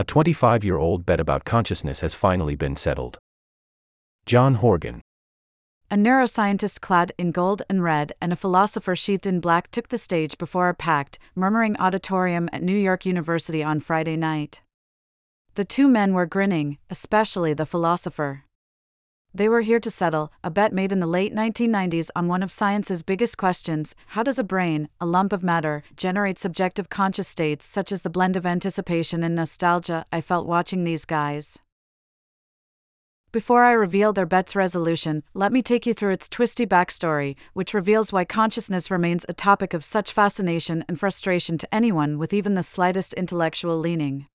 A 25 year old bet about consciousness has finally been settled. John Horgan. A neuroscientist clad in gold and red and a philosopher sheathed in black took the stage before a packed, murmuring auditorium at New York University on Friday night. The two men were grinning, especially the philosopher. They were here to settle a bet made in the late 1990s on one of science's biggest questions how does a brain, a lump of matter, generate subjective conscious states such as the blend of anticipation and nostalgia I felt watching these guys? Before I reveal their bet's resolution, let me take you through its twisty backstory, which reveals why consciousness remains a topic of such fascination and frustration to anyone with even the slightest intellectual leaning.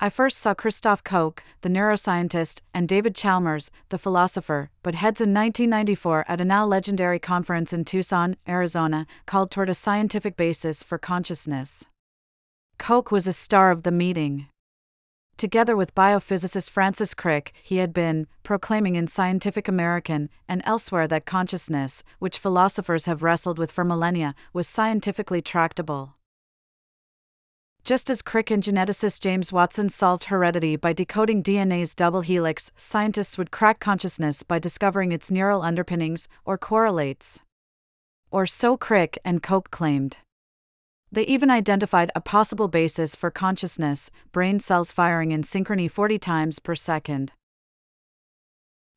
I first saw Christoph Koch, the neuroscientist, and David Chalmers, the philosopher, but heads in 1994 at a now legendary conference in Tucson, Arizona, called Toward a Scientific Basis for Consciousness. Koch was a star of the meeting. Together with biophysicist Francis Crick, he had been proclaiming in Scientific American and elsewhere that consciousness, which philosophers have wrestled with for millennia, was scientifically tractable. Just as Crick and geneticist James Watson solved heredity by decoding DNA's double helix, scientists would crack consciousness by discovering its neural underpinnings, or correlates. Or so Crick and Koch claimed. They even identified a possible basis for consciousness brain cells firing in synchrony 40 times per second.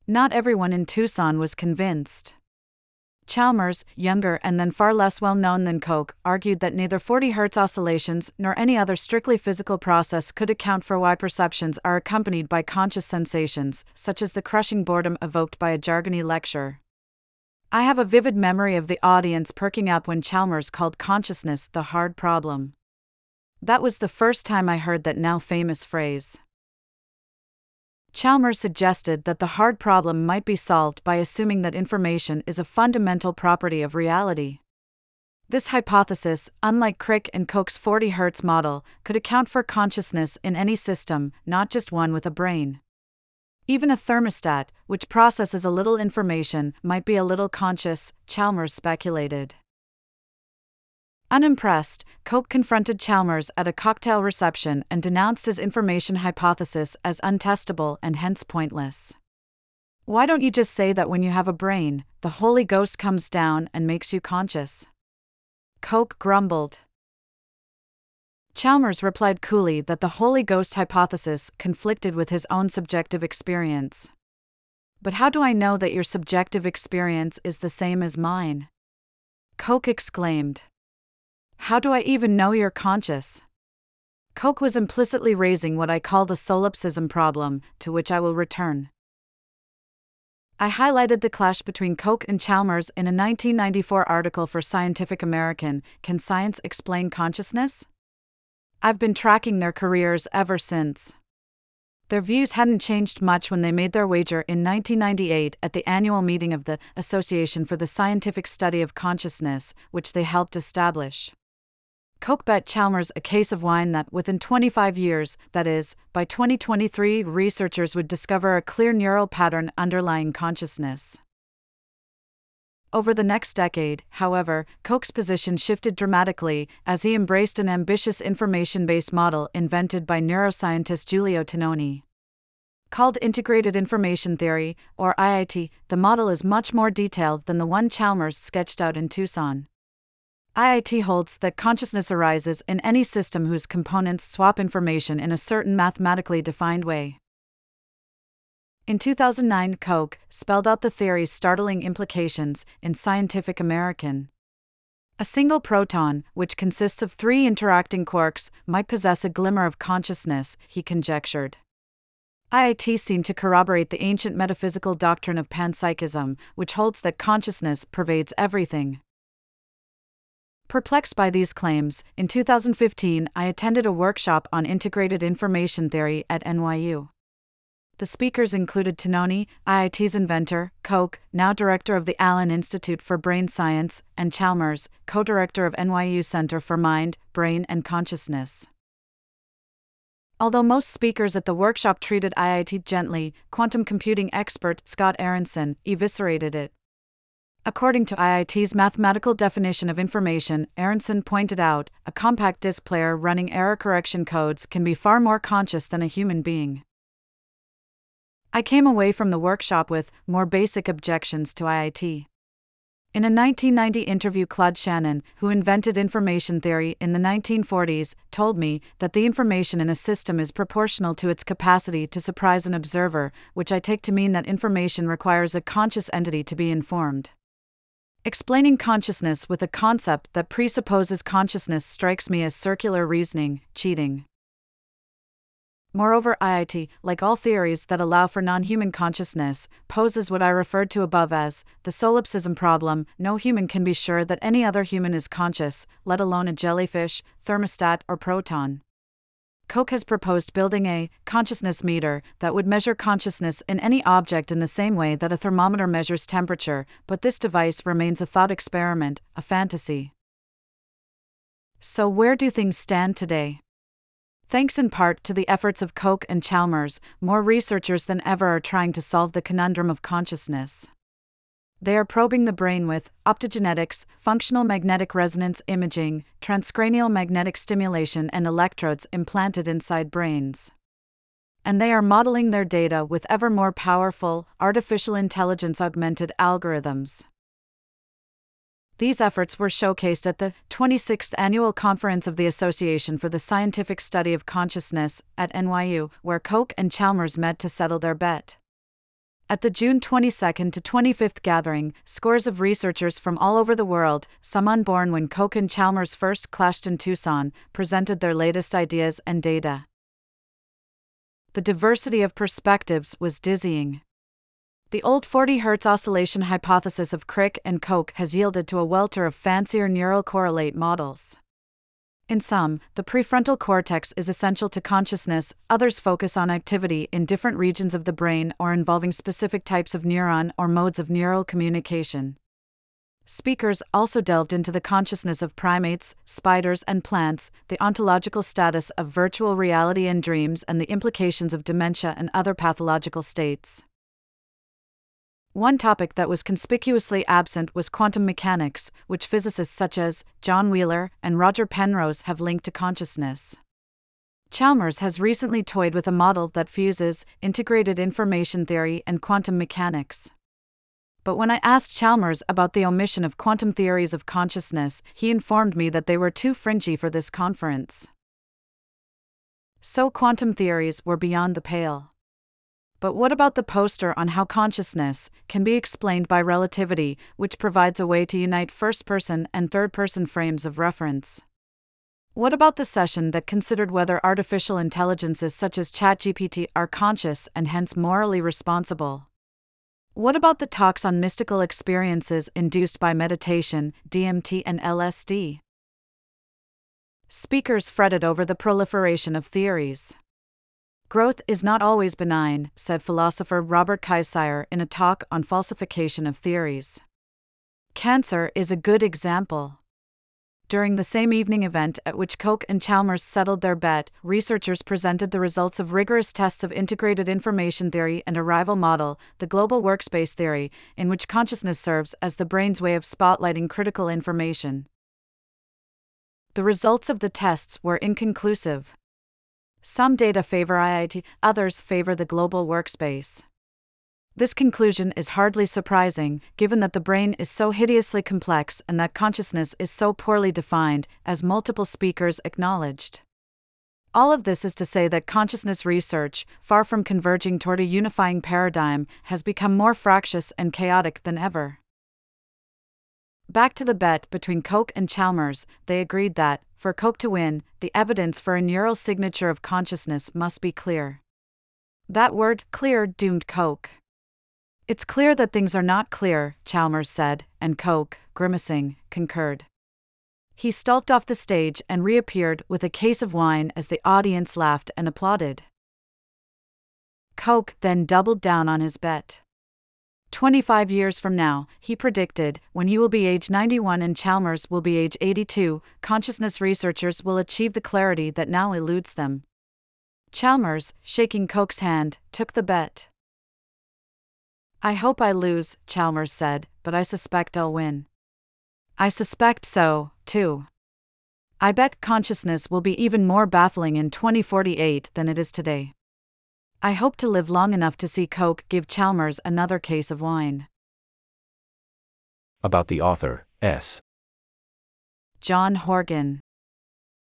Not everyone in Tucson was convinced. Chalmers, younger and then far less well known than Koch, argued that neither 40 Hz oscillations nor any other strictly physical process could account for why perceptions are accompanied by conscious sensations, such as the crushing boredom evoked by a jargony lecture. I have a vivid memory of the audience perking up when Chalmers called consciousness the hard problem. That was the first time I heard that now famous phrase. Chalmers suggested that the hard problem might be solved by assuming that information is a fundamental property of reality. This hypothesis, unlike Crick and Koch's 40 Hz model, could account for consciousness in any system, not just one with a brain. Even a thermostat, which processes a little information, might be a little conscious, Chalmers speculated. Unimpressed, Koch confronted Chalmers at a cocktail reception and denounced his information hypothesis as untestable and hence pointless. Why don't you just say that when you have a brain, the Holy Ghost comes down and makes you conscious? Koch grumbled. Chalmers replied coolly that the Holy Ghost hypothesis conflicted with his own subjective experience. But how do I know that your subjective experience is the same as mine? Koch exclaimed. How do I even know you're conscious? Koch was implicitly raising what I call the solipsism problem, to which I will return. I highlighted the clash between Koch and Chalmers in a 1994 article for Scientific American Can Science Explain Consciousness? I've been tracking their careers ever since. Their views hadn't changed much when they made their wager in 1998 at the annual meeting of the Association for the Scientific Study of Consciousness, which they helped establish. Koch bet Chalmers a case of wine that within 25 years, that is, by 2023, researchers would discover a clear neural pattern underlying consciousness. Over the next decade, however, Koch's position shifted dramatically as he embraced an ambitious information based model invented by neuroscientist Giulio Tononi. Called Integrated Information Theory, or IIT, the model is much more detailed than the one Chalmers sketched out in Tucson. IIT holds that consciousness arises in any system whose components swap information in a certain mathematically defined way. In 2009, Koch spelled out the theory's startling implications in Scientific American. A single proton, which consists of three interacting quarks, might possess a glimmer of consciousness, he conjectured. IIT seemed to corroborate the ancient metaphysical doctrine of panpsychism, which holds that consciousness pervades everything. Perplexed by these claims, in 2015 I attended a workshop on integrated information theory at NYU. The speakers included Tononi, IIT's inventor, Koch, now director of the Allen Institute for Brain Science, and Chalmers, co director of NYU Center for Mind, Brain, and Consciousness. Although most speakers at the workshop treated IIT gently, quantum computing expert Scott Aaronson eviscerated it. According to IIT's mathematical definition of information, Aaronson pointed out, a compact disc player running error correction codes can be far more conscious than a human being. I came away from the workshop with more basic objections to IIT. In a 1990 interview, Claude Shannon, who invented information theory in the 1940s, told me that the information in a system is proportional to its capacity to surprise an observer, which I take to mean that information requires a conscious entity to be informed. Explaining consciousness with a concept that presupposes consciousness strikes me as circular reasoning, cheating. Moreover, IIT, like all theories that allow for non human consciousness, poses what I referred to above as the solipsism problem. No human can be sure that any other human is conscious, let alone a jellyfish, thermostat, or proton. Koch has proposed building a consciousness meter that would measure consciousness in any object in the same way that a thermometer measures temperature, but this device remains a thought experiment, a fantasy. So, where do things stand today? Thanks in part to the efforts of Koch and Chalmers, more researchers than ever are trying to solve the conundrum of consciousness. They are probing the brain with optogenetics, functional magnetic resonance imaging, transcranial magnetic stimulation, and electrodes implanted inside brains. And they are modeling their data with ever more powerful, artificial intelligence augmented algorithms. These efforts were showcased at the 26th Annual Conference of the Association for the Scientific Study of Consciousness at NYU, where Koch and Chalmers met to settle their bet. At the June 22 to 25th gathering, scores of researchers from all over the world, some unborn when Koch and Chalmers first clashed in Tucson, presented their latest ideas and data. The diversity of perspectives was dizzying. The old 40 Hz oscillation hypothesis of Crick and Koch has yielded to a welter of fancier neural correlate models. In some, the prefrontal cortex is essential to consciousness, others focus on activity in different regions of the brain or involving specific types of neuron or modes of neural communication. Speakers also delved into the consciousness of primates, spiders, and plants, the ontological status of virtual reality and dreams, and the implications of dementia and other pathological states. One topic that was conspicuously absent was quantum mechanics, which physicists such as John Wheeler and Roger Penrose have linked to consciousness. Chalmers has recently toyed with a model that fuses integrated information theory and quantum mechanics. But when I asked Chalmers about the omission of quantum theories of consciousness, he informed me that they were too fringy for this conference. So quantum theories were beyond the pale. But what about the poster on how consciousness can be explained by relativity, which provides a way to unite first person and third person frames of reference? What about the session that considered whether artificial intelligences such as ChatGPT are conscious and hence morally responsible? What about the talks on mystical experiences induced by meditation, DMT, and LSD? Speakers fretted over the proliferation of theories. Growth is not always benign, said philosopher Robert Kiyosaki in a talk on falsification of theories. Cancer is a good example. During the same evening event at which Koch and Chalmers settled their bet, researchers presented the results of rigorous tests of integrated information theory and a rival model, the global workspace theory, in which consciousness serves as the brain's way of spotlighting critical information. The results of the tests were inconclusive. Some data favor IIT, others favor the global workspace. This conclusion is hardly surprising, given that the brain is so hideously complex and that consciousness is so poorly defined, as multiple speakers acknowledged. All of this is to say that consciousness research, far from converging toward a unifying paradigm, has become more fractious and chaotic than ever. Back to the bet between Koch and Chalmers, they agreed that, for Koch to win, the evidence for a neural signature of consciousness must be clear. That word, clear, doomed Koch. It's clear that things are not clear, Chalmers said, and Koch, grimacing, concurred. He stalked off the stage and reappeared with a case of wine as the audience laughed and applauded. Koch then doubled down on his bet. 25 years from now, he predicted, when you will be age 91 and Chalmers will be age 82, consciousness researchers will achieve the clarity that now eludes them. Chalmers, shaking Koch's hand, took the bet. I hope I lose, Chalmers said, but I suspect I'll win. I suspect so, too. I bet consciousness will be even more baffling in 2048 than it is today. I hope to live long enough to see Koch give Chalmers another case of wine. About the author, S. John Horgan,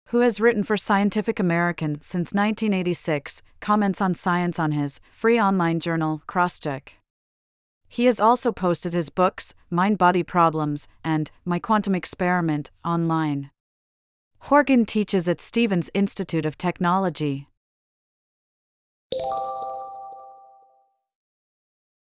who has written for Scientific American since 1986, comments on science on his free online journal, Crosscheck. He has also posted his books, Mind Body Problems, and My Quantum Experiment, online. Horgan teaches at Stevens Institute of Technology.